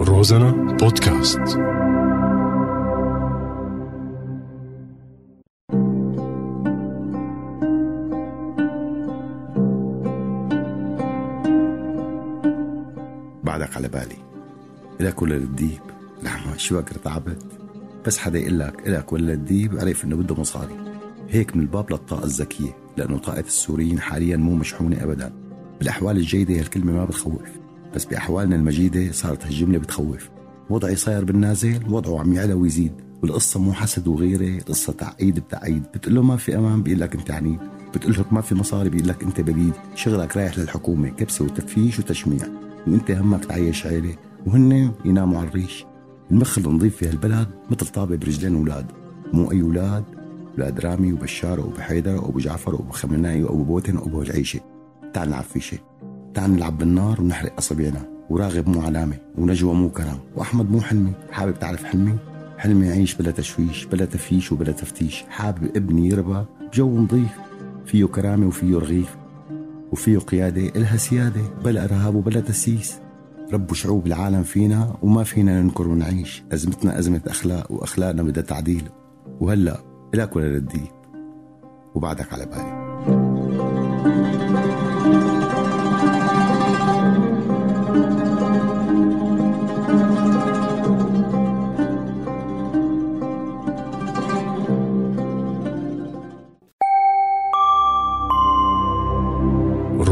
روزانا بودكاست. بعدك على بالي إلك ولا للديب شو بكر تعبت؟ بس حدا يقول لك إلك ولا للديب عرف إنه بده مصاري. هيك من الباب للطاقة الذكية لأنه طاقة السوريين حاليا مو مشحونة أبدا. بالأحوال الجيدة هالكلمة ما بتخوف. بس بأحوالنا المجيدة صارت هالجملة بتخوف. وضعي صاير بالنازل وضعه عم يعلى ويزيد. والقصة مو حسد وغيرة القصة تعقيد بتعقيد. بتقول له ما في أمان بيقول لك أنت عنيد. بتقول لك ما في مصاري بيقول لك أنت بليد شغلك رايح للحكومة كبسة وتفيش وتشميع. وأنت همك تعيش عيلة. وهن يناموا على الريش. المخ النظيف في هالبلد مثل طابة برجلين أولاد. مو أي أولاد. أولاد رامي وبشار وأبو حيدر وأبو جعفر وأبو خمناي وأبو بوتن وأبو العيشة تعال نلعب فيشة تعال نلعب بالنار ونحرق أصابعنا وراغب مو علامة ونجوى مو كرم وأحمد مو حلمي حابب تعرف حلمي؟ حلمي يعيش بلا تشويش بلا تفيش وبلا تفتيش. حابب ابني يربى بجو نظيف فيه كرامة وفيه رغيف وفيه قيادة إلها سيادة بلا إرهاب وبلا تسييس. ربوا شعوب العالم فينا وما فينا ننكر ونعيش. أزمتنا أزمة أخلاق وأخلاقنا بدها تعديل. وهلأ إلك ولا للديب وبعدك على بالي.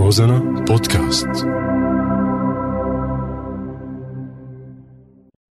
روزانا بودكاست